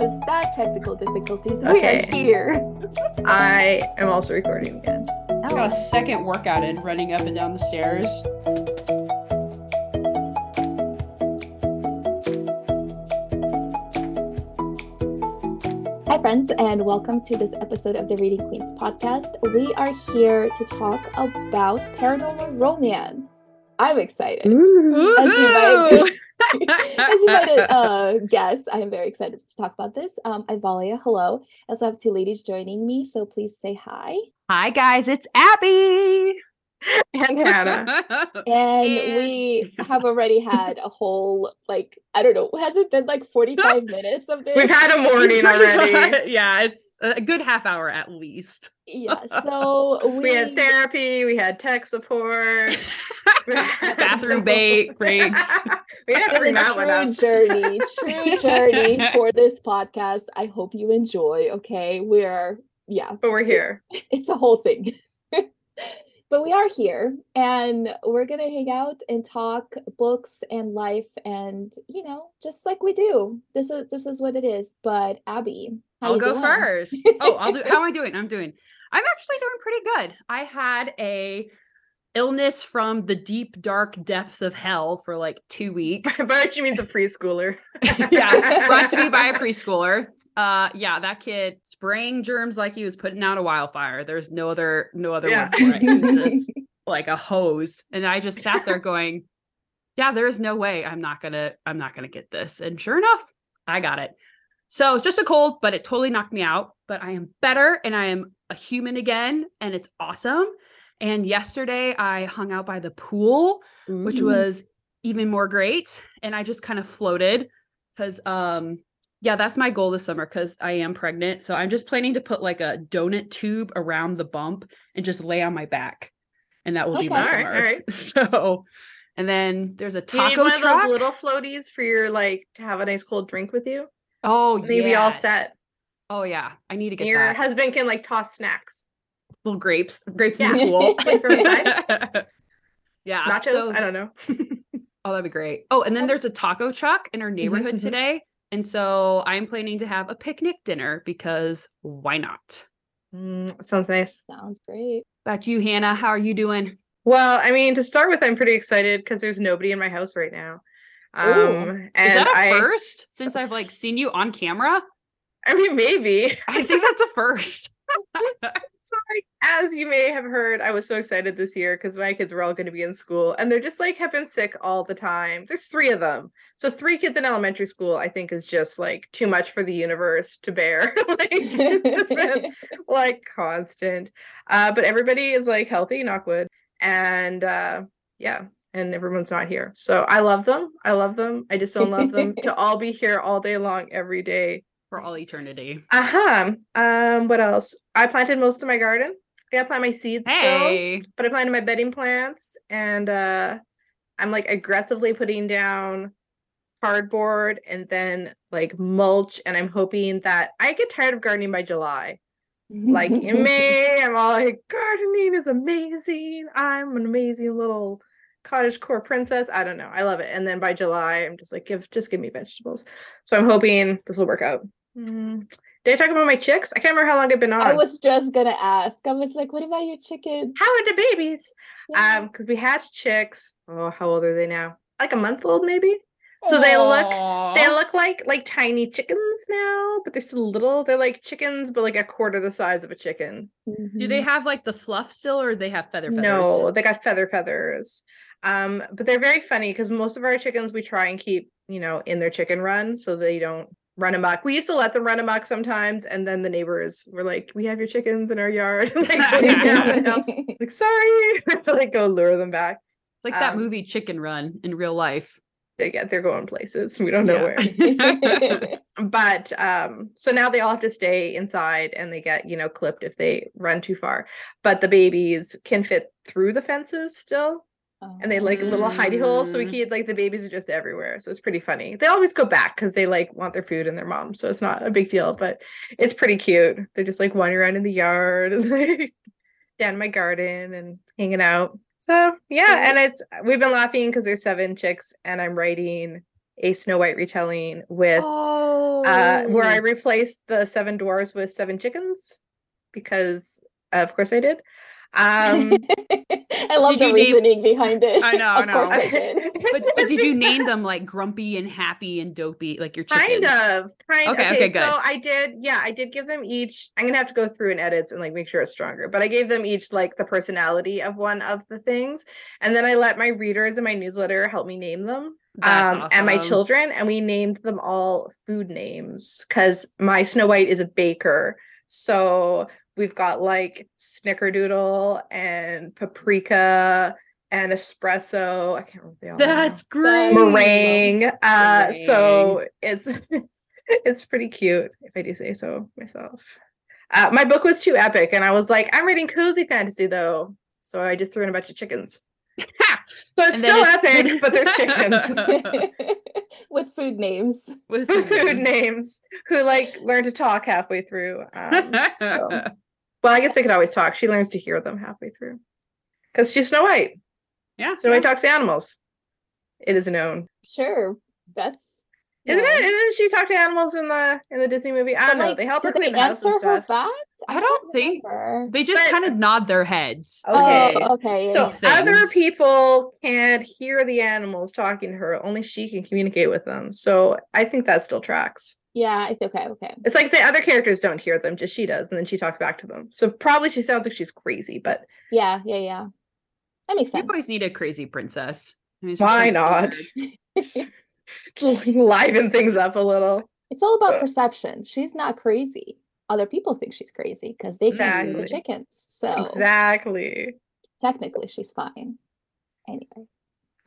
after that technical difficulties, we Okay. are here. I am also recording again. I got a second workout in running up and down the stairs. Hi, friends, and welcome to this episode of the Reading Queens podcast. We are here to talk about paranormal romance. I'm excited. As you might, as you might uh, guess, I am very excited to talk about this. Um, I'm Valia. Hello. I also have two ladies joining me, so please say hi. Hi guys, it's Abby. And Hannah. And, And- we have already had a whole, like, I don't know, has it been like 45 minutes of this? We've had a morning already. yeah, it's a good half hour at least. Yeah, so we, We had therapy, we had tech support, Bathroom ba- breaks. we didn't to bring a that one true up. journey, true journey for this podcast. I hope you enjoy. Okay, we're yeah, But we're here. it's a whole thing. But we are here and we're going to hang out and talk books and life and you know, just like we do. This is this is what it is. But Abby, how I'll you go doing? first. Oh, I'll do. How am I doing? I'm doing. I'm actually doing pretty good. I had a illness from the deep dark depths of hell for like two weeks. but she means a preschooler. yeah, brought to me by a preschooler. Uh, yeah, that kid spraying germs like he was putting out a wildfire. There's no other, no other Yeah. word for it. It was just like a hose, and I just sat there going, "Yeah, there's no way I'm not gonna, I'm not gonna get this." And sure enough, I got it. So it's just a cold, but it totally knocked me out. But I am better, and I am a human again, and it's awesome. And yesterday, I hung out by the pool which Mhm. was even more great and i just kind of floated because um yeah that's my goal this summer because i am pregnant so i'm just planning to put like a donut tube around the bump and just lay on my back and that will be my Okay. Alright, summer alright. so and then there's a Do you need taco one of those little floaties for your like to have a nice cold drink with you? oh Maybe all set. oh yeah i need to get Your that husband can like toss snacks. Little grapes grapes Yeah. in the pool Like from the yeah Nachos? so- I don't know. Oh, that'd be great. Oh, and then there's a taco truck in our neighborhood mhm. today. And so I'm planning to have a picnic dinner because why not? Mm, sounds nice. Sounds great. About you, Hannah, how are you doing? Well, I mean, to start with, I'm pretty excited because there's nobody in my house right now. Um, Ooh. and Is that a I, first since I've like seen you on camera? I mean, maybe. I think that's a first. Sorry. As you may have heard, I was so excited this year because my kids were all going to be in school and they're just like have been sick all the time. There's three of them. So three kids in elementary school, I think, is just like too much for the universe to bear. like it's just been like constant. Uh, but everybody is like healthy, knock wood. And uh yeah, and everyone's not here. So I love them. I love them. I just don't love them to all be here all day long every day. For all eternity. Uh-huh. Um, what else? I planted most of my garden. I plant my seeds still, but I planted my bedding plants and uh I'm like aggressively putting down cardboard and then like mulch and I'm hoping that I get tired of gardening by July. Like in May, I'm all like, gardening is amazing. I'm an amazing little cottage core princess. I don't know. I love it. And then by July, I'm just like, give just give me vegetables. So I'm hoping this will work out. Mm. Did I talk about my chicks? I can't remember how long I've been on. I was just gonna ask. I was like, what about your chicken? how are the babies? Yeah. Um, because we hatched chicks. Oh, how old are they now? Like a month old, maybe. So they look they look like like tiny chickens now, but they're still little. They're like chickens, but like a quarter the size of a chicken. Do they have like the fluff still or they have feather feathers? No, they got feather feathers. Um, but they're very funny because most of our chickens we try and keep, you know, in their chicken run so they don't run amok. We used to let them run amok sometimes, and then the neighbors were like, "We have your chickens in our yard." like, yeah, like sorry, I have to like go lure them back. It's like that Um, movie Chicken Run in real life. They get they're going places we don't know where. But um so now they all have to stay inside and they get you know clipped if they run too far but the babies can fit through the fences still and they like little hidey holes so we Mm. keep like the babies are just everywhere so it's pretty funny. They always go back because they like want their food and their mom so it's not a big deal but it's pretty cute. They're just like wandering around in the yard and like down in my garden and hanging out. So yeah and it's we've been laughing because there's seven chicks and i'm writing a Snow White retelling with Oh, uh where I replaced the seven dwarves with seven chickens because of course I did. Um I love the you name- reasoning behind it. I know, I of course know. I did. but, but did you name them like grumpy and happy and dopey like your chickens? kind of kind Okay, okay, okay, so i did yeah i did give them each i'm gonna have to go through and edits and like make sure it's stronger but i gave them each like the personality of one of the things and then i let my readers in my newsletter help me name them That's um and my children and we named them all food names because my snow white is a baker so we've got like snickerdoodle and paprika and espresso i can't remember what they all are now That's great. meringue. Uh, so it's it's pretty cute if I do say so myself. Uh, my book was too epic, and I was like, I'm reading cozy fantasy though, so I just threw in a bunch of chickens. Ha! So it's still it's- epic, but there's chickens With food names. With with food names. names who like learn to talk halfway through. Um, so, well, I guess they could always talk. She learns to hear them halfway through because she's Snow White. yeah. Snow White talks to animals. It is known. Sure. That's Isn't yeah. it? Didn't she talk to animals in the in the Disney movie? I don't know. like, They help her did clean they the house and answer her stuff. back? I don't think- remember. They just But- kind of nod their heads. Oh, okay. Oh, okay. So yeah. other people can't hear the animals talking to her. Only she can communicate with them. So I think that still tracks. Yeah, it's okay, okay. It's like the other characters don't hear them, just she does, and then she talks back to them. So probably she sounds like she's crazy, but Yeah, yeah, yeah. That makes You sense. always need a crazy princess. I mean, why not? Liven things up a little. It's all about perception. She's not crazy. Other people think she's crazy because they can't hear the chickens. So Exactly. technically she's fine. Anyway.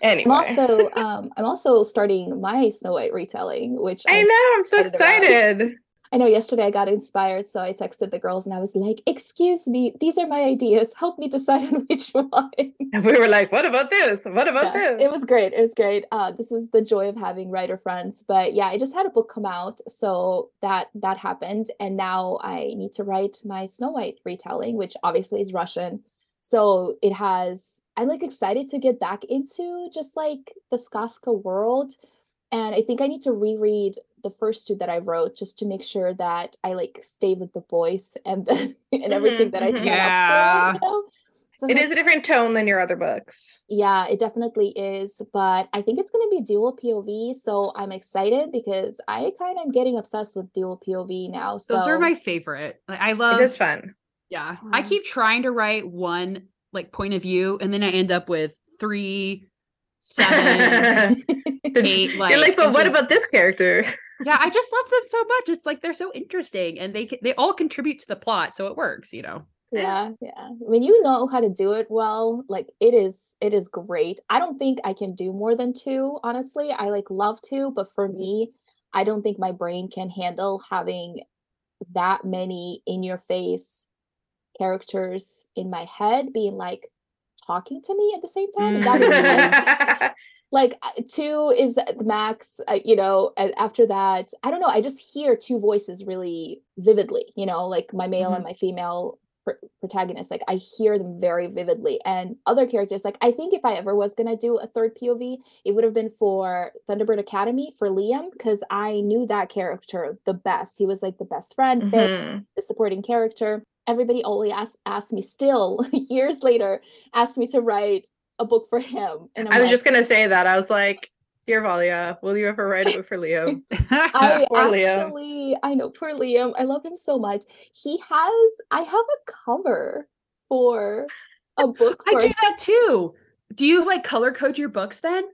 Anyway. I'm also um I'm also starting my Snow White retelling, which I I'm- know, I'm so excited. I know yesterday I got inspired, so I texted the girls and I was like, "Excuse me, these are my ideas. Help me decide on which one." And we were like, what about this? What about Yeah, this? It was great. It was great. Uh, this is the joy of having writer friends. But yeah, I just had a book come out, so that that happened, and now I need to write my Snow White retelling, which obviously is Russian. So it has. I'm like excited to get back into just like the Skazka world, and I think I need to reread the first two that I wrote just to make sure that I like stay with the voice and the and everything Mhm, that I mhm. set Yeah. up for. You know? So it I'm is a different tone than your other books. yeah, it definitely is, but I think it's going to be dual POV, so I'm excited because I kind of am getting obsessed with dual POV now. So Those are my favorite. Like I love it is fun. Yeah. I Mhm. keep trying to write one like point of view and then I end up with three, seven, eight. seven. You're like, like, but what just- about this character? yeah, I just love them so much. It's like they're so interesting and they they all contribute to the plot, so it works, you know. yeah, yeah. When you know how to do it well, like it is it is great. I don't think I can do more than two, honestly. I like love to, but for me, I don't think my brain can handle having that many in your face characters in my head being like talking to me at the same time. is like uh, two is max uh, you know after that i don't know i just hear two voices really vividly you know like my male and my female pr- protagonist like i hear them very vividly and other characters like i think if i ever was going to do a third pov it would have been for thunderbird academy for liam because i knew that character the best he was like the best friend fit Mhm. the supporting character. Everybody always asks asks me still years later asks me to write a book for him. And I'm I was like, just gonna say that. I was like, dear Valia, will you ever write a book for Leo? I Poor Liam. I know poor Liam. I love him so much. He has I have a cover for a book I do that too. Do you like color code your books then?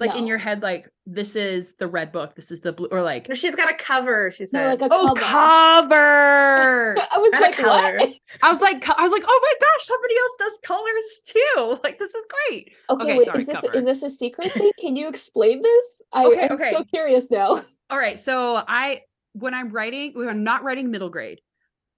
Like in your head, like this is the red book, this is the blue, or like She's got a cover. She no, like a oh cover. cover. I was Not like, color. what? I was like, I was like, oh my gosh, somebody else does colors too. Like this is great. Okay, Okay, wait, sorry, is this cover. is this a secret thing? Can you explain this? I, Okay, I'm okay. so curious now. All right. So I when I'm writing, when I'm not writing middle grade,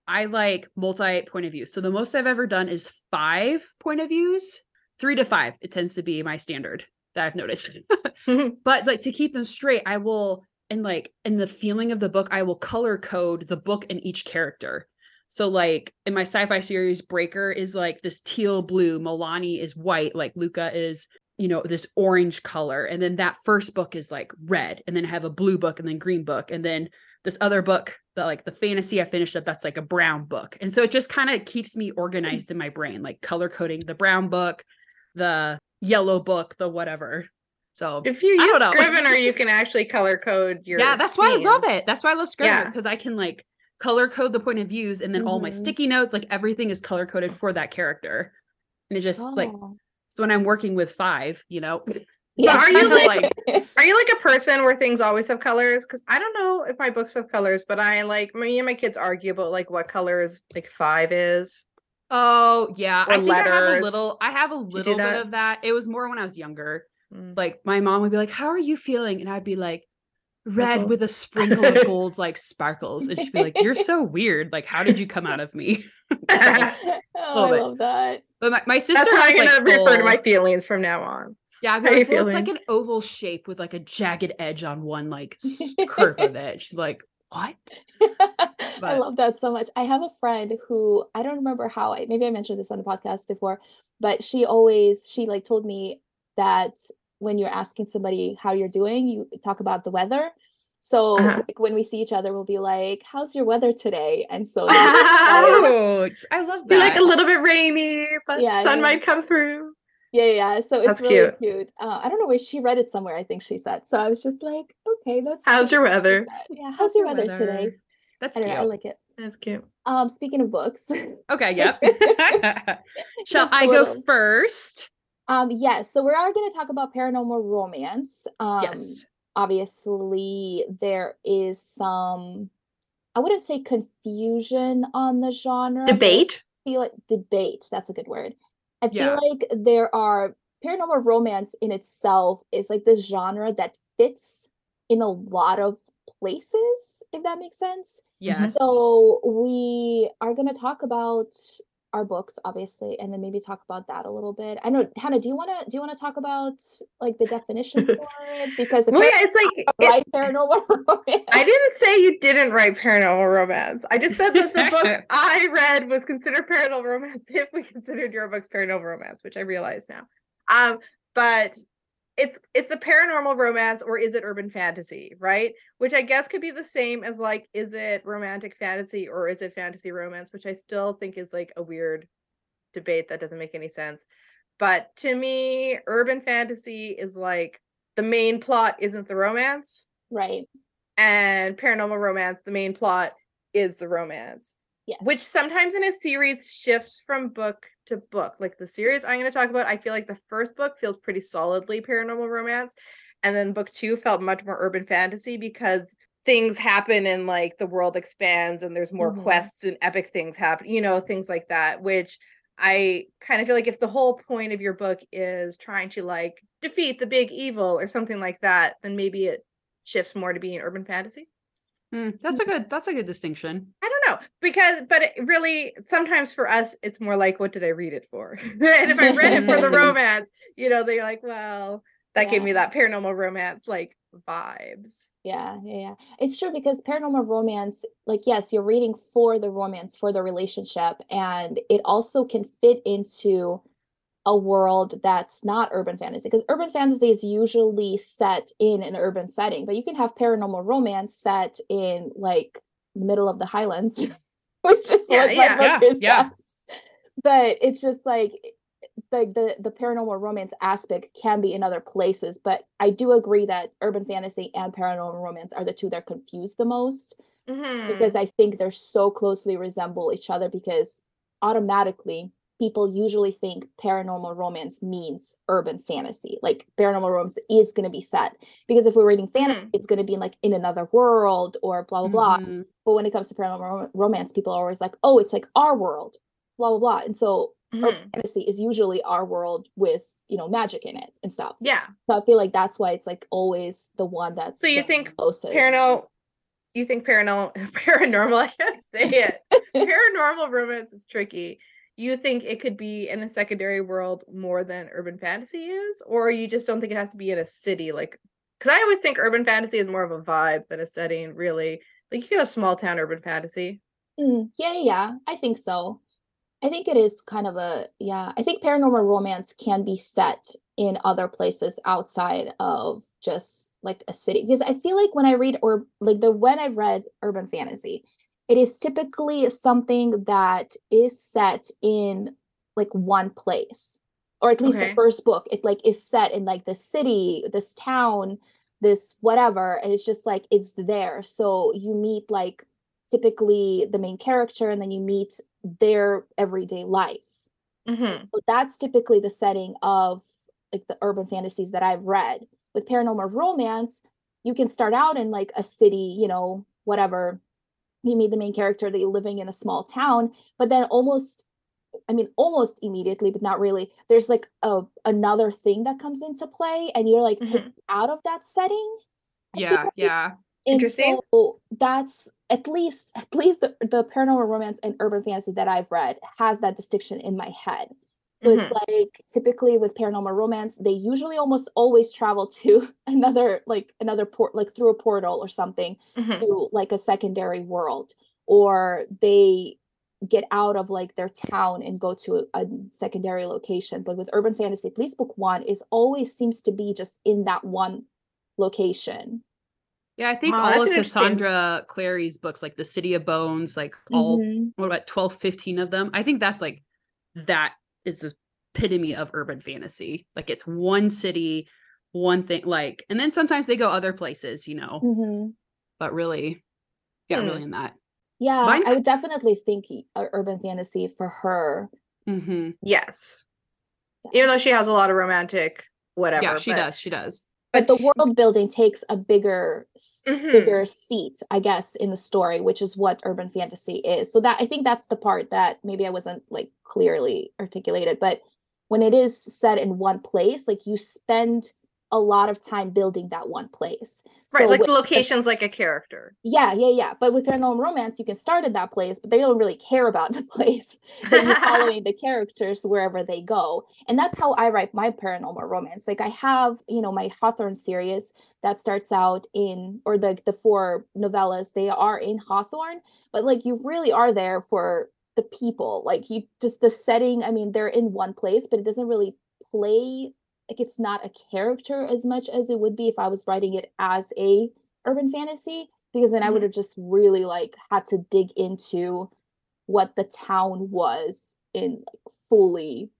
I like multi point of view. So the most I've ever done is five point of views, three to five. It tends to be my standard that I've noticed. but like to keep them straight, I will and like in the feeling of the book, I will color code the book and each character. So like in my sci-fi series, Breaker is like this teal blue, Milani is white, like Luca is you know this orange color and then that first book is like red and then I have a blue book and then green book and then this other book that like the fantasy I finished up that's like a brown book and so it just kind of keeps me organized in my brain like color coding the brown book the yellow book the whatever so If you use. Scrivener, you can actually color code your yeah that's why I love it that's why I love Scrivener Yeah. because I can like color code the point of views and then all my Mhm. sticky notes like everything is color coded for that character and it just like Oh. so when I'm working with five you know yeah. are you kinda like- Are you like a person where things always have colors? Because I don't know if my books have colors, but I like me and my kids argue about like what colors like five is. Oh yeah, Or I think I have a little. I have a little bit of that. It was more when I was younger. Mm. Like my mom would be like, "How are you feeling?" And I'd be like, "Red Purple. with a sprinkle of gold, like sparkles." And she'd be like, "You're so weird. Like, how did you come out of me?" oh, I bit. love that. But my, my sister That's how I'm gonna refer to my feelings from now on. Yeah, I'd like, well, it's like an oval shape with like a jagged edge on one like curve of it. She's like, "What?" I love that so much. I have a friend who I don't remember how I maybe I mentioned this on the podcast before, but she always she like told me that when you're asking somebody how you're doing, you talk about the weather. So Uh-huh. like when we see each other, we'll be like, "How's your weather today?" And so then it's like- Cute. I love that. Be like a little bit rainy, but Yeah, sun might come through. Yeah, yeah. So it's That's really cute. cute. Uh, I don't know where she read it somewhere. I think she said. So I was just like, "Okay, that's How's your weather? Yeah, how's your weather today?" That's I cute. know. I like it. That's cute. Um, speaking of books, Okay, yep. Shall I go little. first? Um, yes, so we are going to talk about paranormal romance. Um, yes. obviously, there is some, I wouldn't say confusion on the genre. Debate. feel like debate. That's a good word. I Yeah. feel like there are paranormal romance in itself is like this genre that fits in a lot of places, if that makes sense. Yes. So we are going to talk about our books, obviously, and then maybe talk about that a little bit. I know, Hannah, do you want to do you want to talk about like the definition for it? Because Well, yeah, it's like it- paranormal romance, I didn't say you didn't write paranormal romance. I just said that the book I read was considered paranormal romance if we considered your books paranormal romance, which I realize now. Um, but it's it's a paranormal romance or is it urban fantasy, right? Which I guess could be the same as like, is it romantic fantasy or is it fantasy romance? Which I still think is like a weird debate that doesn't make any sense. But to me, urban fantasy is like the main plot isn't the romance right? and paranormal romance the main plot is the romance Yes. which sometimes in a series shifts from book to book like the series i'm going to talk about i feel like the first book feels pretty solidly paranormal romance and then book two felt much more urban fantasy because things happen and like the world expands and there's more Mhm. quests and epic things happen you know things like that which i kind of feel like if the whole point of your book is trying to like defeat the big evil or something like that then maybe it shifts more to being urban fantasy Mm, that's a good that's a good distinction. I don't know because, but it really, sometimes for us, it's more like, what did I read it for? and if I read it for the romance, you know, they're like, well, that gave me that paranormal romance like vibes. Yeah, yeah, yeah. It's true because paranormal romance, like, yes, you're reading for the romance, for the relationship, and it also can fit into a world that's not urban fantasy because urban fantasy is usually set in an urban setting, but you can have paranormal romance set in like the middle of the highlands, which is Yeah, what my yeah. book Yeah, is yeah. But it's just like the, the the paranormal romance aspect can be in other places, but I do agree that urban fantasy and paranormal romance are the two that confuse the most Mhm. because I think they're so closely resemble each other because automatically people usually think paranormal romance means urban fantasy. Like paranormal romance is going to be set because if we're reading fantasy, Mhm. it's going to be like in another world or blah blah blah. Mhm. But when it comes to paranormal rom- romance, people are always like, "Oh, it's like our world." Blah blah blah. And so Mhm. fantasy is usually our world with, you know, magic in it and stuff. Yeah. So I feel like that's why it's like always the one that's So you think closest. Paranormal, you think paranormal, paranormal, I can't say it. paranormal romance is tricky. You think it could be in a secondary world more than urban fantasy is, or you just don't think it has to be in a city? Like, because I always think urban fantasy is more of a vibe than a setting, really. Like, you could have small town urban fantasy. Mm, yeah, yeah, yeah, I think so. I think it is kind of a yeah. I think paranormal romance can be set in other places outside of just like a city because i feel like when i read or like the when i've read urban fantasy it is typically something that is set in like one place or at least Okay. the first book it like is set in like the city this town this whatever and it's just like it's there so you meet like typically the main character and then you meet their everyday life Mhm. so that's typically the setting of like the urban fantasies that I've read. With paranormal romance, you can start out in like a city, you know, whatever. You made the main character that you're living in a small town, but then almost I mean almost immediately, but not really. There's like a another thing that comes into play and you're like Mhm. taken out of that setting. I Yeah, like yeah. and Interesting. so that's at least at least the, the paranormal romance and urban fantasy that I've read has that distinction in my head. So it's like typically with paranormal romance, they usually almost always travel to another like another port like through a portal or something Mhm. to like a secondary world or they get out of like their town and go to a, a secondary location but with urban fantasy at least book one is always seems to be just in that one location Yeah, I think Wow, all of an interesting- Cassandra Clary's books, like The City of Bones, like all Mhm. what about 12, 15 of them? I think that's like that is the epitome of urban fantasy. Like it's one city, one thing, like, and then sometimes they go other places, you know, Mhm. but really, yeah, Hmm. really in that. Yeah, Mine- I would definitely think y- uh, urban fantasy for her. hmm Yes. Yeah. Even though she has a lot of romantic whatever. Yeah, she but, does. She does. But the world building takes a bigger Mhm. bigger seat, I guess, in the story, which is what urban fantasy is. So that I think that's the part that maybe I wasn't like clearly articulated, but when it is set in one place, like you spend a lot of time building that one place. Right, So like with the location's like a character. Yeah, yeah, yeah. But with paranormal romance, you can start at that place, but they don't really care about the place. Then you're following the characters wherever they go. And that's how I write my paranormal romance. Like I have, you know, my Hawthorne series that starts out in or the the four novellas, they are in Hawthorne, but like you really are there for the people. Like you just the setting, I mean, they're in one place, but it doesn't really play like it's not a character as much as it would be if I was writing it as a urban fantasy because then I Mhm. would have just really like had to dig into what the town was in like, fully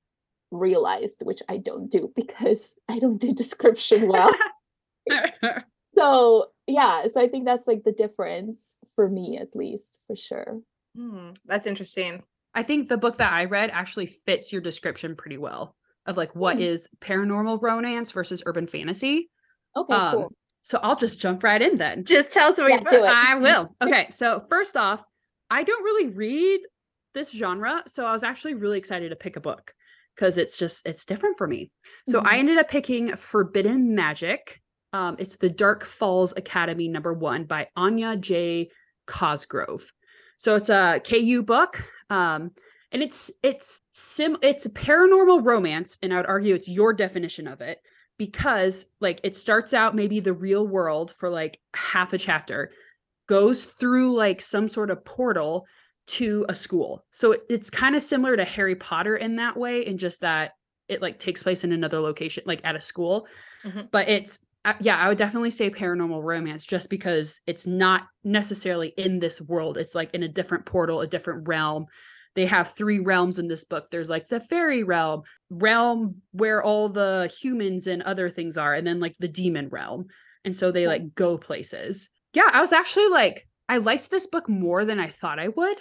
realized, which I don't do because I don't do description well. so yeah, so I think that's like the difference for me at least, for sure. Hmm, that's interesting. I think the book that I read actually fits your description pretty well of like what Hmm. is paranormal romance versus urban fantasy. Okay, Um, cool. So I'll just jump right in then. Just tell us what Yeah, you do it. I will. Okay, so first off, I don't really read this genre, so I was actually really excited to pick a book because it's just it's different for me. So I Mhm. ended up picking Forbidden Magic. Um, it's the Dark Falls Academy number one by Anya J. Cosgrove. So it's a KU book. Um, and it's it's sim it's a paranormal romance, and I would argue it's your definition of it because like it starts out maybe the real world for like half a chapter, goes through like some sort of portal to a school. So it- it's kind of similar to Harry Potter in that way, in just that it like takes place in another location, like at a school. Mhm. But it's uh, yeah, I would definitely say paranormal romance just because it's not necessarily in this world. It's like in a different portal, a different realm. They have three realms in this book. There's like the fairy realm, realm where all the humans and other things are, and then like the demon realm. And so they like go places. Yeah, I was actually like, I liked this book more than I thought I would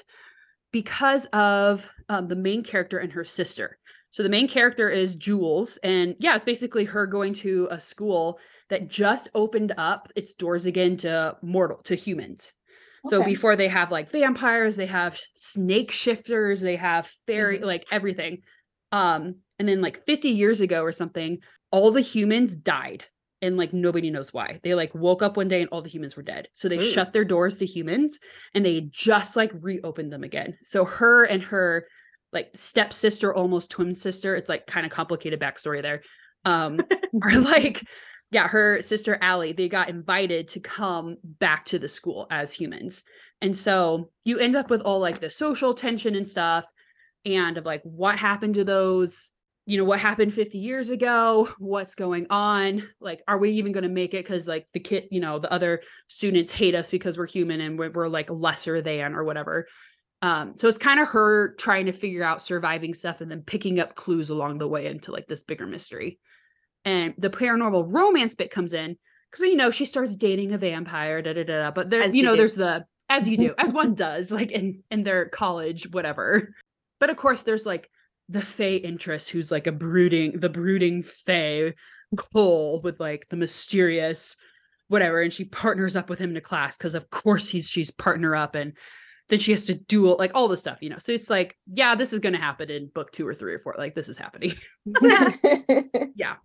because of um, the main character and her sister. So the main character is Jules, and yeah, it's basically her going to a school that just opened up its doors again to mortal to humans. So Okay. before they have like vampires, they have snake shifters, they have fairy, Mhm. like everything. Um, and then like 50 years ago or something, all the humans died and like nobody knows why. They like woke up one day and all the humans were dead. So they Ooh. shut their doors to humans and they just like reopened them again. So her and her like stepsister, almost twin sister, it's like kind of complicated backstory there. Um, are like, yeah, her sister Allie, they got invited to come back to the school as humans. And so you end up with all like the social tension and stuff and of like what happened to those you know what happened 50 years ago what's going on? Like are we even going to make it because like the kid you know the other students hate us because we're human and we're, we're like lesser than or whatever. Um so it's kind of her trying to figure out surviving stuff and then picking up clues along the way into like this bigger mystery and the paranormal romance bit comes in because you know she starts dating a vampire da da da, da but there As you know do. there's the as you do mm-hmm. as one does like in in their college whatever. But of course there's like the Fae interest who's like a brooding the brooding Fae Cole with like the mysterious whatever and she partners up with him in a class because of course he's she's partner up and then she has to duel like all the stuff you know? So it's like yeah this is going to happen in book two or three or four like this is happening. Yeah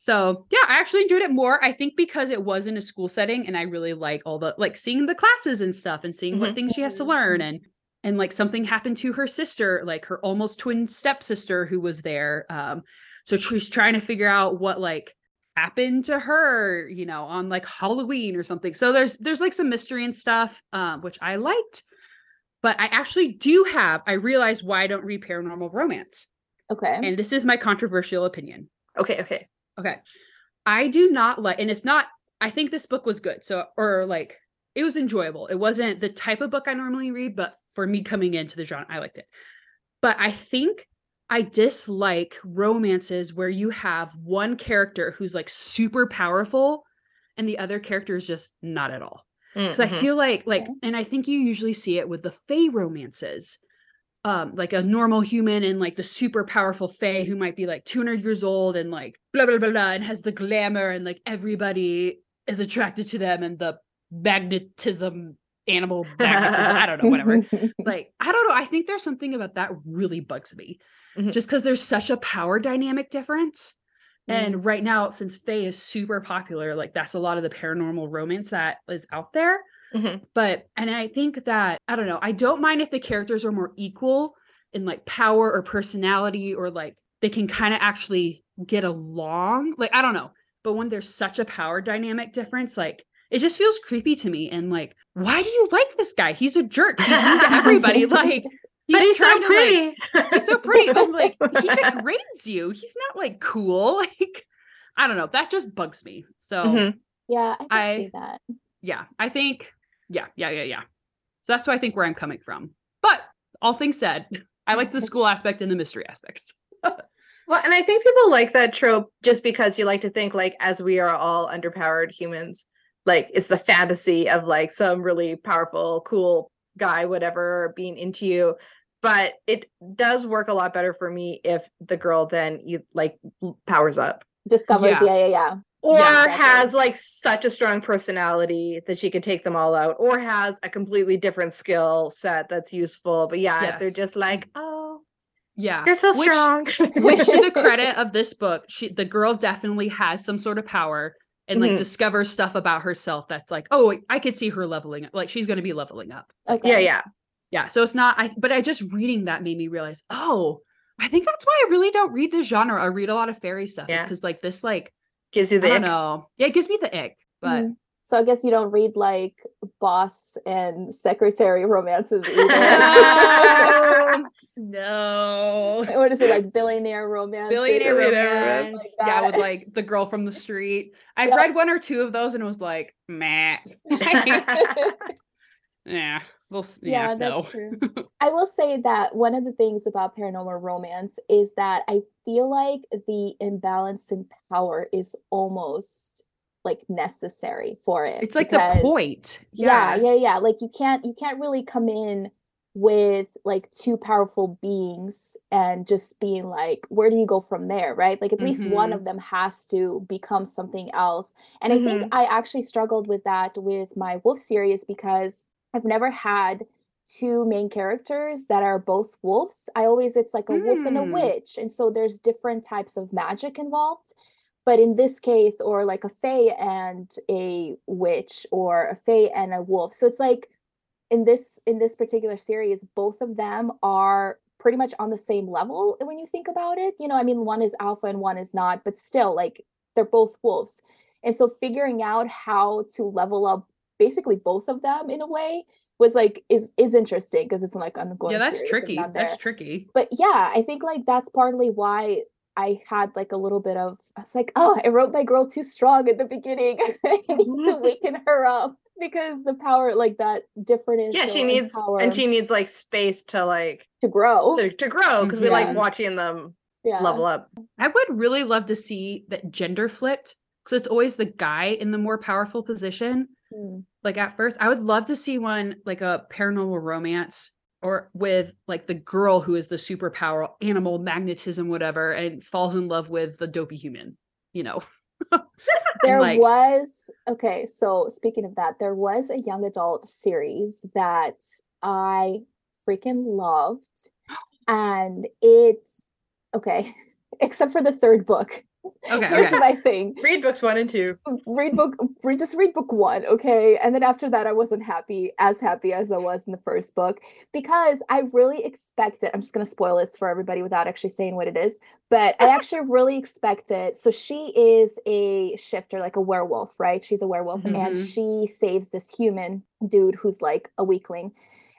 so yeah i actually enjoyed it more i think because it was in a school setting and i really like all the like seeing the classes and stuff and seeing what Mhm. things she has to learn and and like something happened to her sister like her almost twin stepsister who was there um so she's trying to figure out what like happened to her you know on like halloween or something so there's there's like some mystery and stuff um which i liked but i actually do have i realized why i don't read paranormal romance okay. and this is my controversial opinion okay, okay. Okay. I do not like, and it's not, I think this book was good. So, or like, it was enjoyable. It wasn't the type of book I normally read, but for me coming into the genre, I liked it. But I think I dislike romances where you have one character who's like super powerful and the other character is just not at all. Because I Mhm. feel like, like, and I think you usually see it with the Fae romances um like a normal human and like the super powerful fae who might be like 200 years old and like blah blah blah blah and has the glamour and like everybody is attracted to them and the magnetism animal magnetism i don't know whatever. Like i don't know i think there's something about that really bugs me Mhm. just because there's such a power dynamic difference. And right now since fae is super popular like that's a lot of the paranormal romance that is out there Mhm. but and i think that i don't know i don't mind if the characters are more equal in like power or personality or like they can kind of actually get along like i don't know but when there's such a power dynamic difference like it just feels creepy to me and like why do you like this guy he's a jerk he's mean to everybody like but he's so trying to, like- pretty. he's so pretty but like he degrades you he's not like cool like i don't know that just bugs me so Mhm. yeah, I can I- see that. yeah, I think, yeah, yeah, yeah, yeah. So that's why I think where I'm coming from. But all things said, I like the school aspect and the mystery aspects. Well, and I think people like that trope just because you like to think like as we are all underpowered humans, like it's the fantasy of like some really powerful, cool guy, whatever, being into you. But it does work a lot better for me if the girl then you like powers up Discovers, Yeah. yeah, yeah, yeah. Or Yeah, exactly. has like such a strong personality that she could take them all out or has a completely different skill set that's useful. But yeah, if they're just like, oh, Yeah. you're so Which- strong. Which to the credit of this book, she the girl definitely has some sort of power and like Mhm. discovers stuff about herself that's like, oh, I could see her leveling up. Like she's gonna be leveling up. Okay. yeah, yeah. Yeah. So it's not I but I just reading that made me realize, oh, I think that's why I really don't read this genre. I read a lot of fairy stuff. Yeah. because like this, like, Gives you I the don't ick. know. Yeah, it gives me the ick. But Mhm. So I guess you don't read like boss and secretary romances either. no. what is it like billionaire romance? Billionaire Billionaire romance. romance. yeah, with like the girl from the street. I've Yep. read one or two of those and it was like, meh. yeah. We'll s- yeah, yeah, no. that's true. I will say that one of the things about paranormal romance is that I feel like the imbalance in power is almost like necessary for it. It's like the point. Yeah. Yeah. yeah, yeah. Like you can't you can't really come in with like two powerful beings and just being like where do you go from there right like at least one Mhm. of them has to become something else and i think i actually struggled with that with my wolf series because i've never had two main characters that are both wolves. I always it's like a wolf and a Mm. witch and so there's different types of magic involved. But in this case or like a fae and a witch or a fae and a wolf. So it's like in this in this particular series both of them are pretty much on the same level when you think about it. You know i mean one is alpha and one is not but still like they're both wolves. And so figuring out how to level up basically both of them in a way was like is is interesting because it's like ongoing Yeah, that's tricky. That's tricky. but yeah i think like that's partly why I had like a little bit of I was like, oh, I wrote my girl too strong at the beginning. I need to mm-hmm. waken her up because the power like that different Yeah, she needs power. and she needs like space to like to grow. to, to grow because we Yeah. like watching them yeah. level up. I would really love to see that gender flipped because it's always the guy in the more powerful position. Mm. Like at first, I would love to see one like a paranormal romance or with like the girl who is the superpower animal magnetism whatever and falls in love with the dopey human you know There like- was okay, so speaking of that, there was a young adult series that I freaking loved. And it's okay, except for the third book. Okay, Here's okay. my thing. Read books one and two. read book read just read book one okay and then after that i wasn't happy as happy as i was in the first book because i really expected i'm just going to spoil this for everybody without actually saying what it is but i actually really expected so she is a shifter like a werewolf right she's a werewolf and Mhm. she saves this human dude who's like a weakling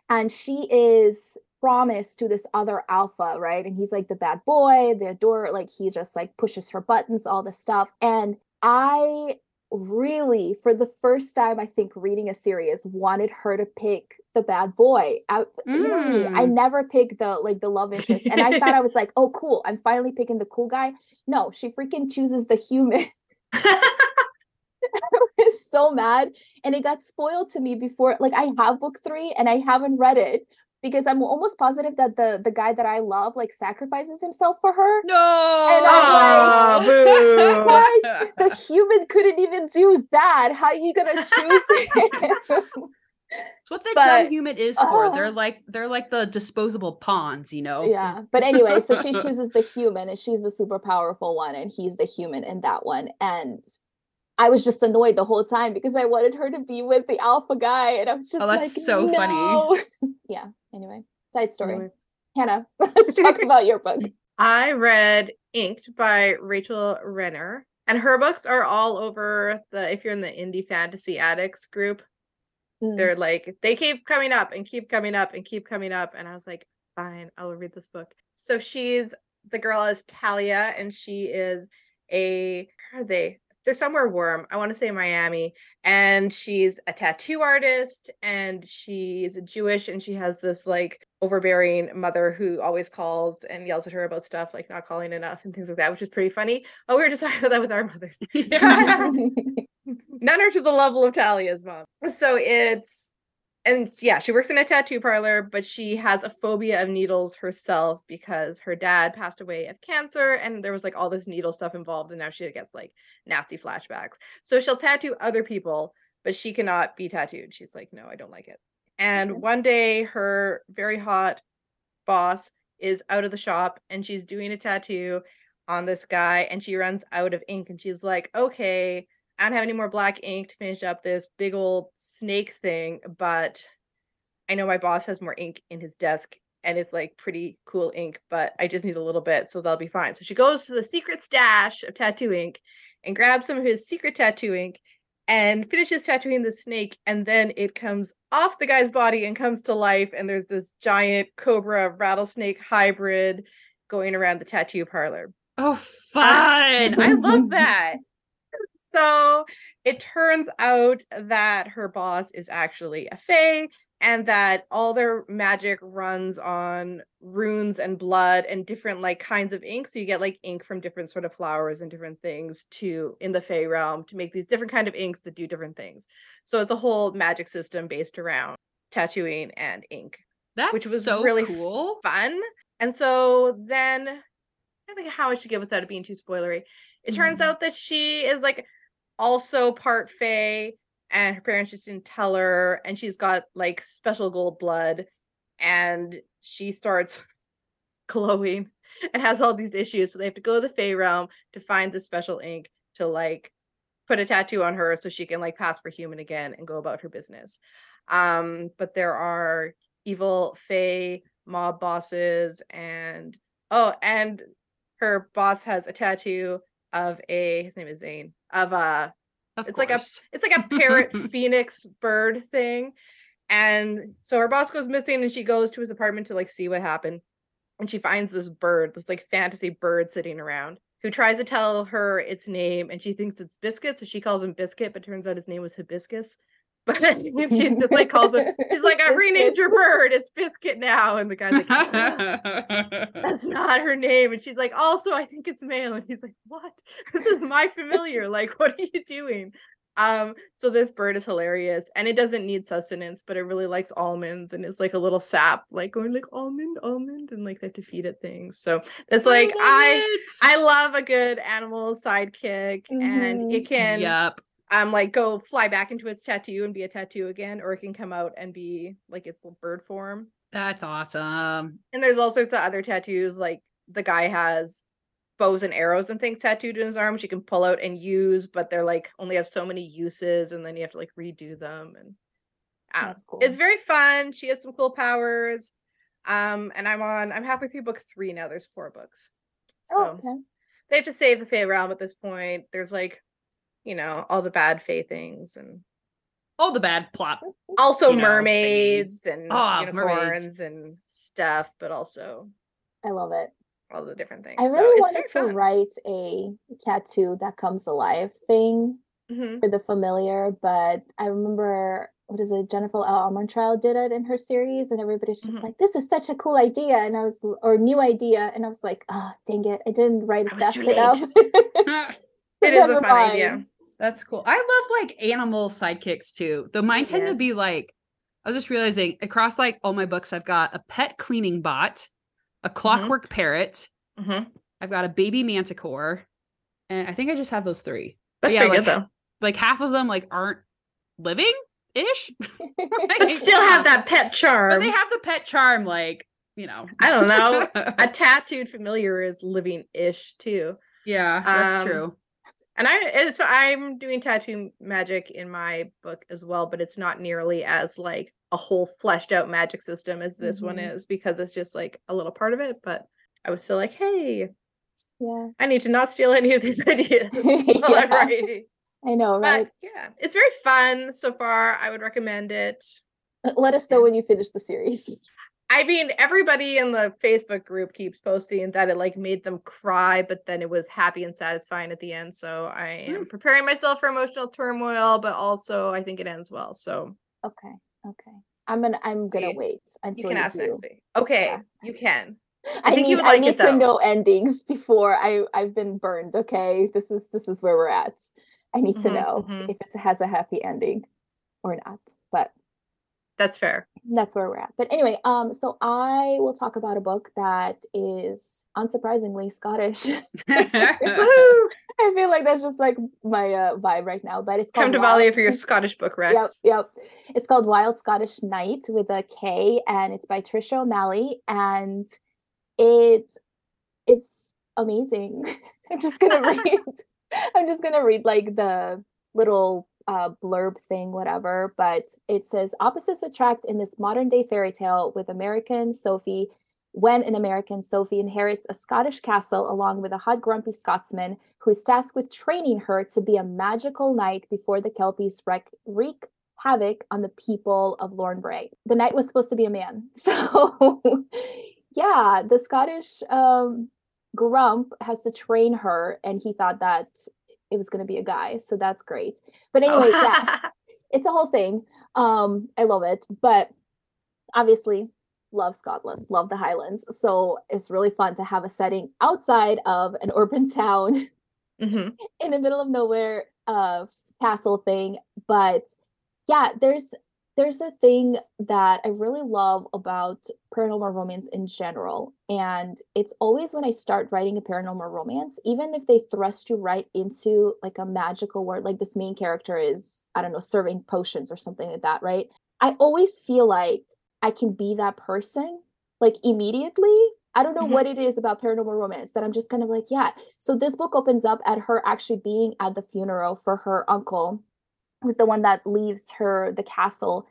and she is promised to this other alpha right? And he's like the bad boy the adore like he just like pushes her buttons all this stuff. And i really for the first time i think reading a series wanted her to pick the bad boy. I, you know me i Mm. never pick the like the love interest. And i thought i was like oh cool i'm finally picking the cool guy. No she freaking chooses the human. I was so mad. And it got spoiled to me before like I have book 3 and I haven't read it because I'm almost positive that the the guy that I love like sacrifices himself for her. no And I'm boo. What? the human couldn't even do that. How are you gonna choose him? it's what the but- dumb human is for uh, they're like they're like the disposable pawns you know yeah. But anyway, so she chooses the human and she's the super powerful one and he's the human in that one. And I was just annoyed the whole time because I wanted her to be with the alpha guy and I was just Oh, that's like so funny. no. yeah. Anyway, side story. Anyway. Hannah, let's talk about your book. I read Inked by Rachel Rener, and her books are all over the. If you're in the indie fantasy addicts group, Mm. they're like they keep coming up and keep coming up and keep coming up, and I was like, fine, I'll read this book. So she's the girl is Talia, and she is a where are they? They're somewhere warm. I want to say Miami, and she's a tattoo artist, and she's a Jewish, and she has this like overbearing mother who always calls and yells at her about stuff like not calling enough and things like that, which is pretty funny. Oh, we were just talking about that with our mothers. None are to the level of Talia's mom. So it's and yeah, she works in a tattoo parlor, but she has a phobia of needles herself because her dad passed away of cancer and there was like all this needle stuff involved and now she gets like nasty flashbacks. So she'll tattoo other people, but she cannot be tattooed. She's like, "No, I don't like it." And one day her very hot boss is out of the shop and she's doing a tattoo on this guy and she runs out of ink and she's like, "Okay, I don't have any more black ink to finish up this big old snake thing, but I know my boss has more ink in his desk and it's like pretty cool ink, but I just need a little bit, so that'll be fine. So she goes to the secret stash of tattoo ink and grabs some of his secret tattoo ink and finishes tattooing the snake, and then it comes off the guy's body and comes to life, and there's this giant cobra rattlesnake hybrid going around the tattoo parlor. oh fun i love that So it turns out that her boss is actually a fae and that all their magic runs on runes and blood and different like kinds of ink. So you get like ink from different sort of flowers and different things to in the fae realm to make these different kind of inks that do different things. So it's a whole magic system based around tattooing and ink that's which was so really cool fun. And so then I think how I should give without it being too spoilery. It turns Mhm. out that she is like also part Fae, and her parents just didn't tell her, and she's got like special gold blood, and she starts glowing and has all these issues. So they have to go to the Fae realm to find the special ink to like put a tattoo on her so she can like pass for human again and go about her business. Um, but there are evil Fae mob bosses and oh, and her boss has a tattoo of a his name is Zane of a Of It's like a- it's like a parrot phoenix bird thing. And so her boss goes missing and she goes to his apartment to like see what happened and she finds this bird, this like fantasy bird sitting around who tries to tell her its name and she thinks it's Biscuit. So she calls him Biscuit, but turns out his name was Hibiscus. But she just like calls him, he's like, I've renamed your bird. It's Biscuit now. And the guy's like, "No, that's not her name. And she's like, also, I think it's male. And he's like, what? This is my familiar. Like, what are you doing? Um, so this bird is hilarious and it doesn't need sustenance, but it really likes almonds and it's like a little sap, like going like almond, almond, and like they have to feed it things. So it's like I I love a good animal sidekick and it can Yep. Um like go fly back into its tattoo and be a tattoo again, or it can come out and be like its little bird form. That's awesome. And there's all sorts of other tattoos. Like the guy has bows and arrows and things tattooed in his arm, which you can pull out and use, but they're like only have so many uses, and then you have to like redo them. And I don't know. That's cool. It's very fun. She has some cool powers. Um, and I'm on. I'm halfway through book three now. There's four books, so Oh, okay. they have to save the Fey realm at this point. There's like, you know, all the bad Fey things and All the bad plot. also You know, mermaids and Ah, unicorns and stuff, but also I love it. all the different things. I really it's wanted to fun. write a tattoo that comes alive thing Mhm. for the familiar, but I remember what is it? Jennifer L. Armentrout did it in her series, and everybody's just Mhm. like, "This is such a cool idea," and I was or new idea, and I was like, "Oh, dang it, I didn't write it I fast enough." It is a fun idea. That's cool. I love like animal sidekicks too. Though mine tend to be like, I was just realizing across like all my books, I've got a pet cleaning bot, a clockwork parrot, Mhm. I've got a baby manticore, and I think I just have those three. But That's yeah, pretty like, good though. Like half of them like aren't living ish, But still have that pet but charm. they have the pet charm. Like you know, I don't know. a tattooed familiar is living ish too. yeah, that's Um, true. And I it's I'm doing tattoo magic in my book as well, but it's not nearly as like a whole fleshed out magic system as this one Mhm. is because it's just like a little part of it. But I was still like, hey, yeah, I need to not steal any of these ideas while I'm writing. I know, right? But yeah, it's very fun so far. I would recommend it. Let us know when you finish the series. I mean, everybody in the Facebook group keeps posting that it like made them cry, but then it was happy and satisfying at the end. So I am preparing myself for emotional turmoil, but also I think it ends well. So Okay, okay. I'm gonna I'm gonna wait until you can ask do. next week. Okay, Yeah. you can. I, think you need, would like I need to know endings before I I've been burned. Okay, this is this is where we're at. I need to Mhm, know mhm. if it has a happy ending or not. But That's fair. that's where we're at. But anyway, um, so I will talk about a book that is unsurprisingly Scottish. I feel like that's just like my uh, vibe right now. But it's called Come to Wild- Valia for your Scottish book, Yep, yep. It's called Wild Scottish Knight with a K, and it's by Tricia O'Malley, and it is amazing. I'm just gonna read. I'm just gonna read like the little uh, blurb thing, whatever. But it says opposites attract in this modern day fairy tale with American Sophie. When an American Sophie inherits a Scottish castle along with a hot, grumpy Scotsman who is tasked with training her to be a magical knight before the Kelpies wreak, wreak havoc on the people of Loren Brae. The knight was supposed to be a man. So, yeah, the Scottish um, grump has to train her, and he thought that it was going to be a guy. So that's great. But Oh. yeah, it's a whole thing. Um, I love it, but obviously love Scotland, love the Highlands. So it's really fun to have a setting outside of an urban town Mhm. in the middle of nowhere uh castle thing. But yeah, there's there's a thing that I really love about paranormal romance in general. And it's always when I start writing a paranormal romance, even if they thrust you right into like a magical world, like this main character is, I don't know, serving potions or something like that, right? I always feel like I can be that person like immediately. I don't know Mhm. what it is about paranormal romance that I'm just kind of like, yeah. So this book opens up at her actually being at the funeral for her uncle, who's the one that leaves her the castle.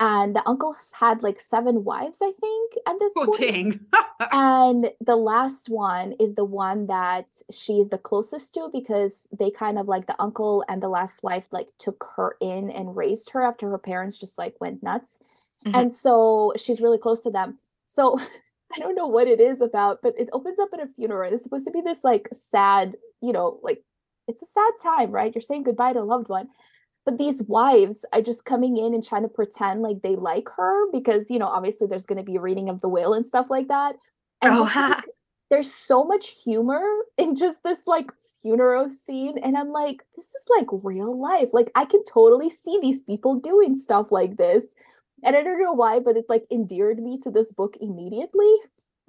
And the uncle has had like seven wives, I think, at this oh point dang. and the last one is the one that she's the closest to because they kind of like the uncle and the last wife like took her in and raised her after her parents just like went nuts Mhm. and so she's really close to them so I don't know what it is about, but it opens up at a funeral. It's supposed to be this like sad, you know, like it's a sad time, right? You're saying goodbye to a loved one. But these wives are just coming in and trying to pretend like they like her because, you know, obviously there's going to be a reading of the will and stuff like that. And Oh, just, like, there's so much humor in just this like funeral scene. And I'm like, this is like real life. Like, I can totally see these people doing stuff like this. And I don't know why, but it like endeared me to this book immediately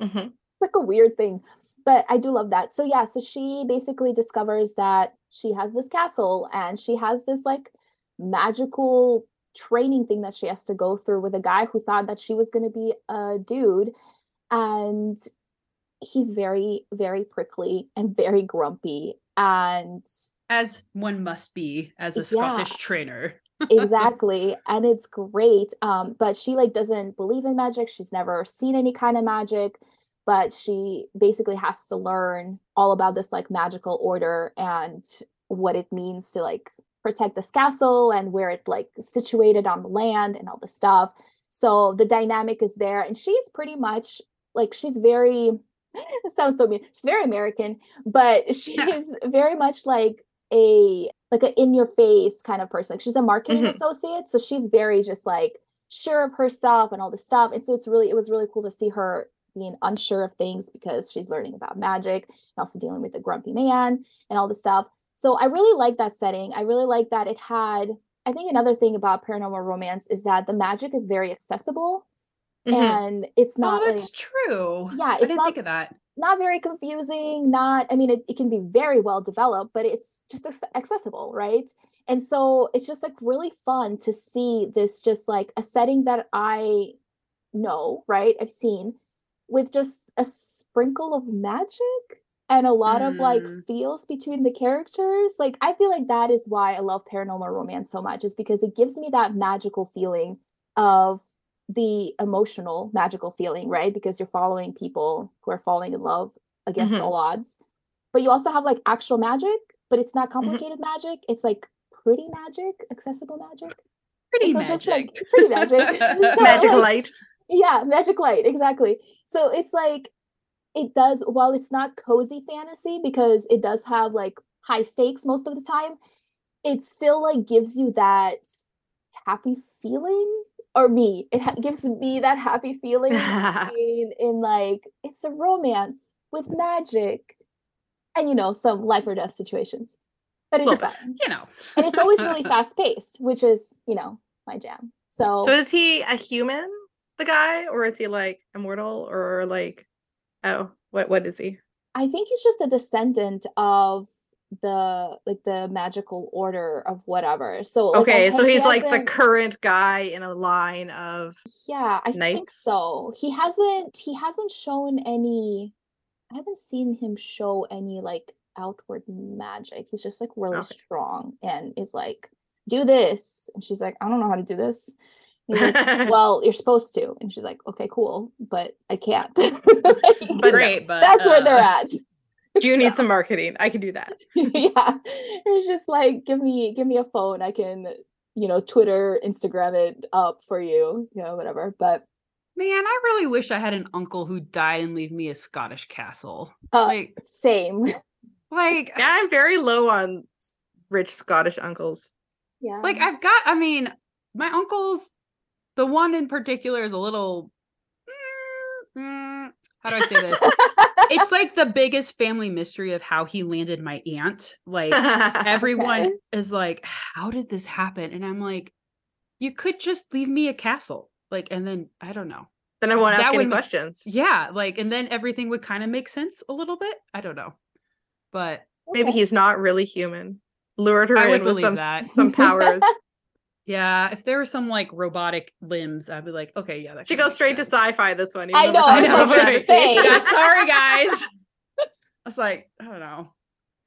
Mhm. it's like a weird thing but i do love that so yeah so she basically discovers that she has this castle and she has this like magical training thing that she has to go through with a guy who thought that she was going to be a dude and he's very very prickly and very grumpy and As one must be as a Yeah. Scottish trainer. exactly and it's great um but she like doesn't believe in magic she's never seen any kind of magic but she basically has to learn all about this like magical order and what it means to like protect this castle and where it like situated on the land and all the stuff so the dynamic is there and she's pretty much like she's very it sounds so mean she's very american but she Yeah. is very much like a like a in your face kind of person. Like she's a marketing Mhm. associate, so she's very just like sure of herself and all this stuff. And so it's really it was really cool to see her being unsure of things because she's learning about magic and also dealing with the grumpy man and all this stuff. So I really like that setting. I really like that it had I think another thing about paranormal romance is that the magic is very accessible Mhm. and it's not oh, like that's true. Yeah, I it's didn't not- think of that. not very confusing not i mean it, it can be very well developed but it's just accessible right and so it's just like really fun to see this just like a setting that i know right i've seen with just a sprinkle of magic and a lot of like Mm. feels between the characters like i feel like that is why i love paranormal romance so much is because it gives me that magical feeling of the emotional magical feeling right because you're following people who are falling in love against Mhm. all odds but you also have like actual magic but it's not complicated magic it's like pretty magic accessible magic Pretty so it's magic. just, like, pretty magic. So, Magic like, light. yeah magic light exactly so it's like it does while it's not cozy fantasy because it does have like high stakes most of the time it still like gives you that happy feeling or me it ha- gives me that happy feeling in, in like it's a romance with magic and you know some life or death situations but it's Little fun you know. and it's always really fast paced which is you know my jam so So is he a human, the guy, or is he like immortal, or like, oh, what what is he? I think he's just a descendant of the like the magical order of whatever. So like, Okay, so hope he he's like the current guy in a line of. yeah, I think so. He hasn't he hasn't shown any I haven't seen him show any like outward magic. He's just like really Okay. strong and is like, do this. And she's like, I don't know how to do this. Like, well, you're supposed to. And she's like, okay, cool, but I can't. But no, but That's where they're uh, at. Do you need some marketing? I can do that. yeah it's just like give me give me a phone i can you know twitter instagram it up for you you know whatever but Man, I really wish I had an uncle who died and leave me a Scottish castle. uh Like, same like, Yeah, I'm very low on rich Scottish uncles. yeah like I've got. I mean, my uncles. The one in particular is a little. mm, mm, how do I say this? it's like the biggest family mystery of how he landed my aunt. Like everyone Okay. is like, "How did this happen?" And I'm like, "You could just leave me a castle." Like, and then I don't know. then I won't ask That any would- questions. Yeah, like, and then everything would kind of make sense a little bit. I don't know, but Maybe he's not really human. Lured her in with some that. some powers. yeah, if there were some like robotic limbs, I'd be like, okay, yeah, that She could goes make straight to sci-fi. This one. I know, I was talking like, about just fantasy. Yeah, sorry guys. I was like, I don't know.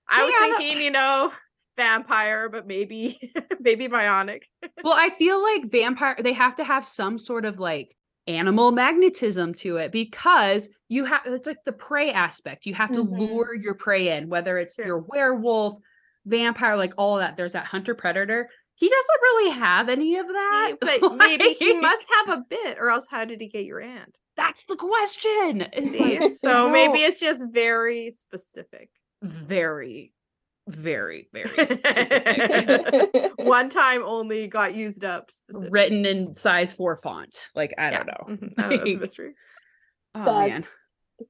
I was Yeah, I thinking, you know, vampire, but maybe maybe bionic. Well, I feel like vampire they have to have some sort of like animal magnetism to it because you have it's like the prey aspect. You have to Mhm. lure your prey in, whether it's Sure. your werewolf, vampire, like all of that. There's that hunter predator. He doesn't really have any of that. But maybe he must have a bit, or else how did he get your aunt? That's the question. See? so no. maybe it's just very specific. very, very, very specific. One time only got used up. Specific. written in size four font. Like I don't know. Mm-hmm. I don't know, a mystery. Oh That's man.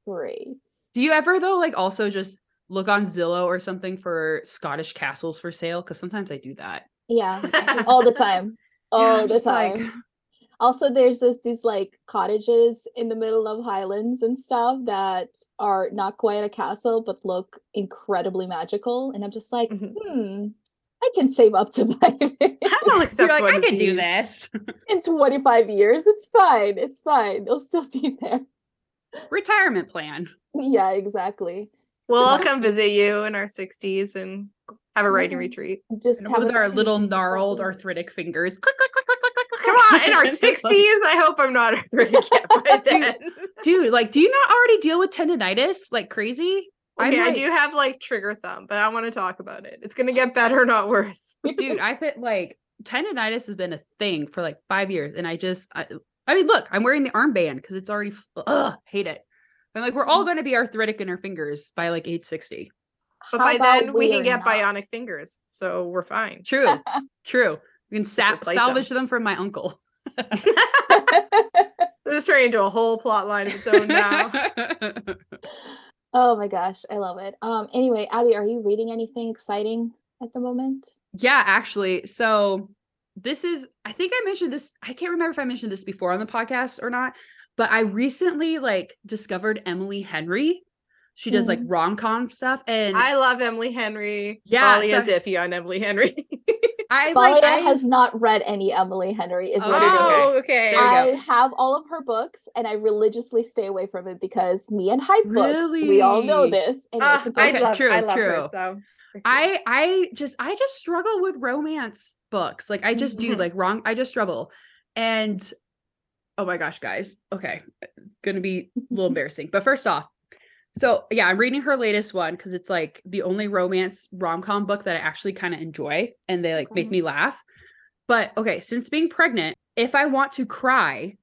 great. Do you ever though like also just look on Zillow or something for Scottish castles for sale? Because sometimes I do that. Yeah, all the time. All Yeah, the just like- time. also, there's this these like cottages in the middle of Highlands and stuff that are not quite a castle but look incredibly magical. And I'm just like, Mhm. hmm, I can save up to buy it. I'll accept like, I of can do this. in 25 years. It's fine. It's fine. It'll still be there. Retirement plan. Yeah, exactly. We'll all come visit you in our 60s and have a writing retreat. Just And have with our little gnarled arthritic fingers. Click, click, click, click, click, click, click. Come on, in our 60s. I hope I'm not arthritic yet by then. Dude, like, do you not already deal with tendonitis like crazy? Okay, I like- do have like trigger thumb, but I want to talk about it. It's gonna get better, not worse. dude i fit like tendonitis has been a thing for like five years and i just i, I mean look i'm wearing the armband because it's already ugh, hate it i'm like we're all mm. going to be arthritic in our fingers by like age 60 But How by then we are can get not? bionic fingers, so we're fine. true true we can sa- replace 'em. salvage them from my uncle This turned into a whole plot line of its own now. oh my gosh, I love it. Um anyway, Abby, are you reading anything exciting at the moment? yeah actually so this is i think i mentioned this i can't remember if i mentioned this before on the podcast or not but i recently like discovered emily henry she does like Mhm. rom-com stuff and I love Emily Henry. Yeah, Valia so- is iffy on Emily Henry. I Valia like I, has not read any Emily Henry, is Oh, what it is. oh, okay. I have all of her books and I religiously stay away from it because me and hype books, we all know this. And Ah, it's I Okay, love, true, I love her. true. So I I just I just struggle with romance books. Like I just do Mhm. like wrong. I just struggle. And oh my gosh, guys. Okay. Gonna be a little embarrassing. But first off, so yeah, I'm reading her latest one because it's like the only romance rom-com book that I actually kind of enjoy and they like make me laugh. But okay, since being pregnant, if I want to cry,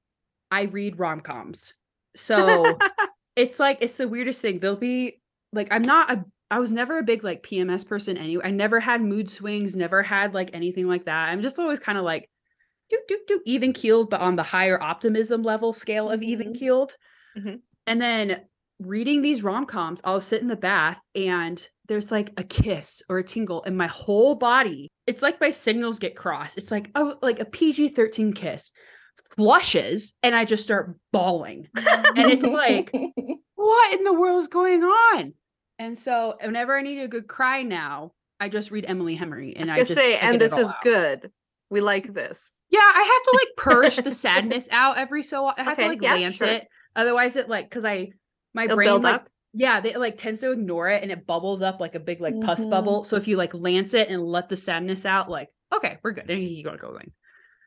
I read rom-coms. So it's like it's the weirdest thing. They'll be like I'm not a I was never a big like PMS person anyway. I never had mood swings, never had like anything like that. I'm just always kind of like do do do even keeled, but on the higher optimism level scale of even Mhm. keeled. Mhm. And then reading these rom-coms, I'll sit in the bath and there's like a kiss or a tingle in my whole body. It's like my signals get crossed. It's like oh like a PG-13 kiss flushes and I just start bawling and it's like- what in the world is going on? And so whenever I need a good cry now, I just read Emily Henry. I And I, gonna just say, I and this is out. good. We like this. Yeah, I have to like purge the sadness out every so I have Okay, to like yeah, glance sure. it. Otherwise it like because I my It'll brain like up. yeah, they it, like tends to ignore it and it bubbles up like a big like pus Mhm. bubble. So if you like lance it and let the sadness out, like, okay, we're good. And you keep going going.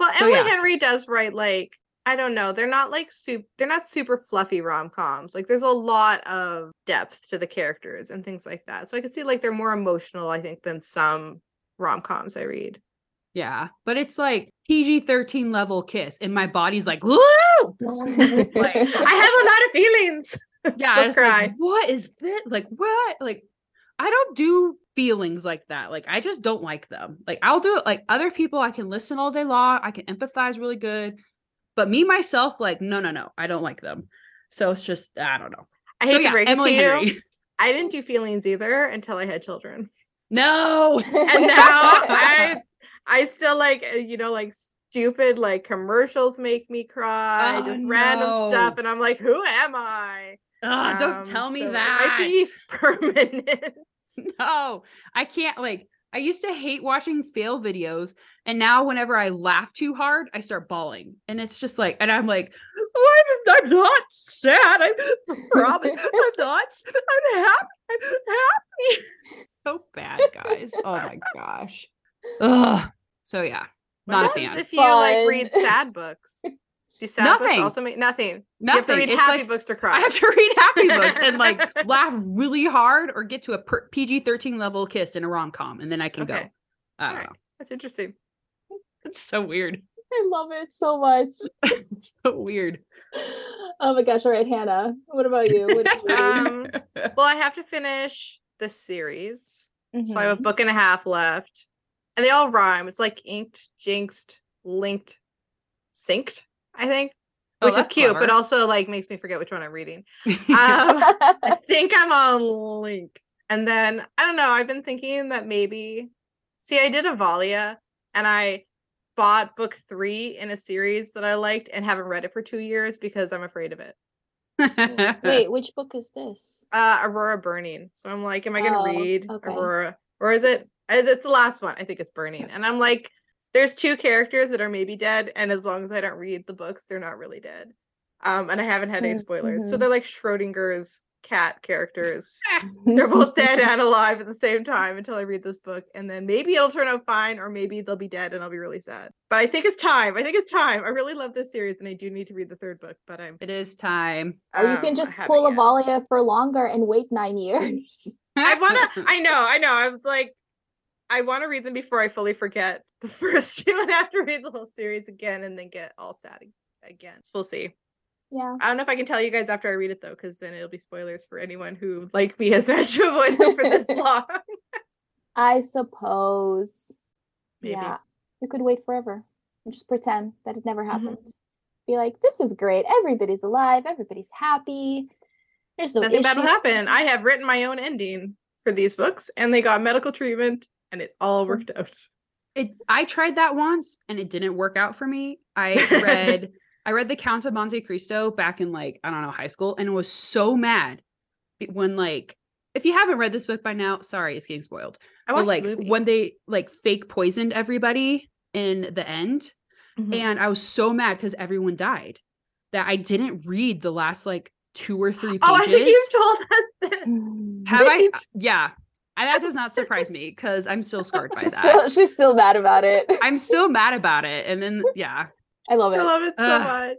Well, So, Emily yeah. Henry does write like I don't know. They're not like soup. They're not super fluffy rom coms. Like there's a lot of depth to the characters and things like that. So I can see like they're more emotional. I think than some rom coms I read. Yeah. But it's like PG 13 level kiss. And my body's like, woo! I have a lot of feelings. Yeah Let's it's like, cry. what is this like what like i don't do feelings like that like i just don't like them like i'll do it like other people i can listen all day long i can empathize really good but me myself like no no no i don't like them so it's just i don't know I So, hate yeah, to break Emily it to you. Henry. I didn't do feelings either until I had children. no And now I I still like uh, you know like stupid like commercials make me cry, Oh, just random stuff and I'm like who am I? Ugh, don't Um, tell me so it that might be permanent. no i can't like i used to hate watching fail videos and now whenever i laugh too hard i start bawling and it's just like and i'm like oh, I'm, I'm not sad. I'm probably i'm not I'm happy i'm happy. So bad guys. Oh my gosh. Ugh. so yeah not a fan. if you like read sad books? Do sad books Nothing. also make nothing? You have to read it's happy like books to cry. I have to read happy books and like laugh really hard or get to a per- PG 13 level kiss in a rom com and then I can go. Okay. I don't Alright. know. That's interesting. It's so weird. I love it so much. It's so weird. Oh my gosh! All right, Hanna. What about you? What you? Um, well, I have to finish this series. So I have a book and a half left. And they all rhyme. It's like inked, jinxed, linked, synced, I think. Oh, Which is that's cute, but also like makes me forget which one I'm reading. Um, I think I'm on Link. And then I don't know. I've been thinking that maybe see, I did a Valia and I bought book three in a series that I liked and haven't read it for two years because I'm afraid of it. Wait, which book is this? Uh Aurora Burning. So I'm like, am I gonna Oh, read okay. Aurora? Or is it it's the last one? I think it's Burning. And I'm like, there's two characters that are maybe dead, and as long as I don't read the books, they're not really dead. Um, and I haven't had any Mm, spoilers. So mhm. they're like Schrodinger's cat characters. they're both dead and alive at the same time until I read this book, and then maybe it'll turn out fine, or maybe they'll be dead and I'll be really sad. But I think it's time. I think it's time. I really love this series, and I do need to read the third book. But I'm. it is time. Or you um, can just pull a yet. Valia for longer and wait nine years. I wanna. I know. I know. I was like, I want to read them before I fully forget the first two, and have to read the whole series again, and then get all sad again. So we'll see. yeah. I don't know if I can tell you guys after I read it though, because then it'll be spoilers for anyone who, like me, has managed to avoid them for this long. I suppose. Maybe. Yeah. You could wait forever and just pretend that it never Mhm. happened. Be like, this is great. Everybody's alive. Everybody's happy. There's no Nothing bad will happen. I have written my own ending for these books, and they got medical treatment, and it all worked out. it I tried that once and it didn't work out for me. I read I read The Count of Monte Cristo back in like I don't know high school and was so mad when like if you haven't read this book by now, sorry, it's getting spoiled. I But watched like the movie. when they like fake poisoned everybody in the end Mhm. and I was so mad because everyone died that I didn't read the last like two or three pages. oh, I think you've told us this. Have I? Yeah. And that does not surprise me because I'm still scarred by that. So, she's still mad about it. I'm still mad about it. And then yeah. I love it. I love it so Ugh. much.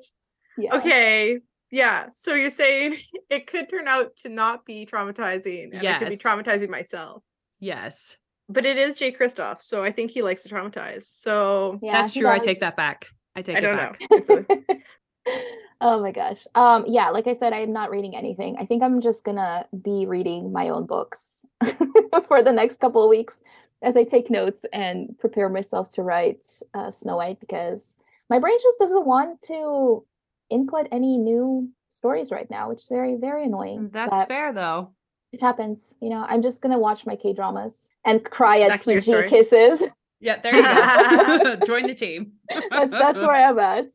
Yeah. Okay. Yeah. So you're saying it could turn out to not be traumatizing. And I could be traumatizing myself. Yes. But it is Jay Kristoff, so I think he likes to traumatize. So Yeah, That's he true. I take that back. I take I it don't know. back. It's a- oh my gosh. Um yeah, like I said, I am not reading anything. I think I'm just gonna be reading my own books for the next couple of weeks as I take notes and prepare myself to write uh, Snow White because my brain just doesn't want to input any new stories right now, which is very, very annoying. That's fair though. It happens. You know, I'm just gonna watch my K dramas and cry at Back PG kisses. Yeah, there you go. Join the team. that's that's where I'm at.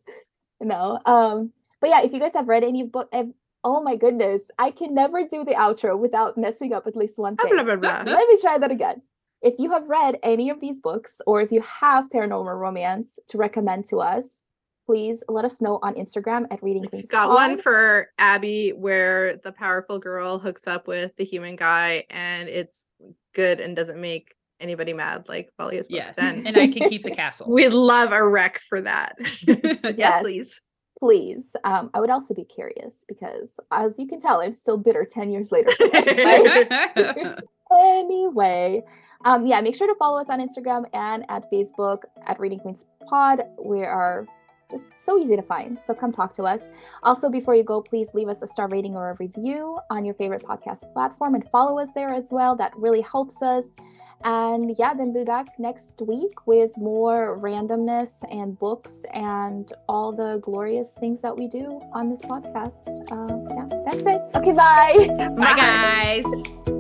No. Um, but yeah, if you guys have read any book, ev- oh my goodness, I can never do the outro without messing up at least one blah, thing. blah, blah, blah. Let me try that again. If you have read any of these books, or if you have paranormal romance to recommend to us, please let us know on Instagram at Reading Queens. Got one for Abby where the powerful girl hooks up with the human guy and it's good and doesn't make anybody mad like Valia's book. Yes. Then And I can keep the castle. we'd love a rec for that. yes, Yes. please. Please. Um, I would also be curious because, as you can tell, I'm still bitter ten years later. anyway um yeah make sure to follow us on instagram and at facebook at reading queens pod we are just so easy to find so come talk to us also before you go please leave us a star rating or a review on your favorite podcast platform and follow us there as well that really helps us and yeah then be back next week with more randomness and books and all the glorious things that we do on this podcast. Uh, yeah that's it. Okay bye. Bye, guys.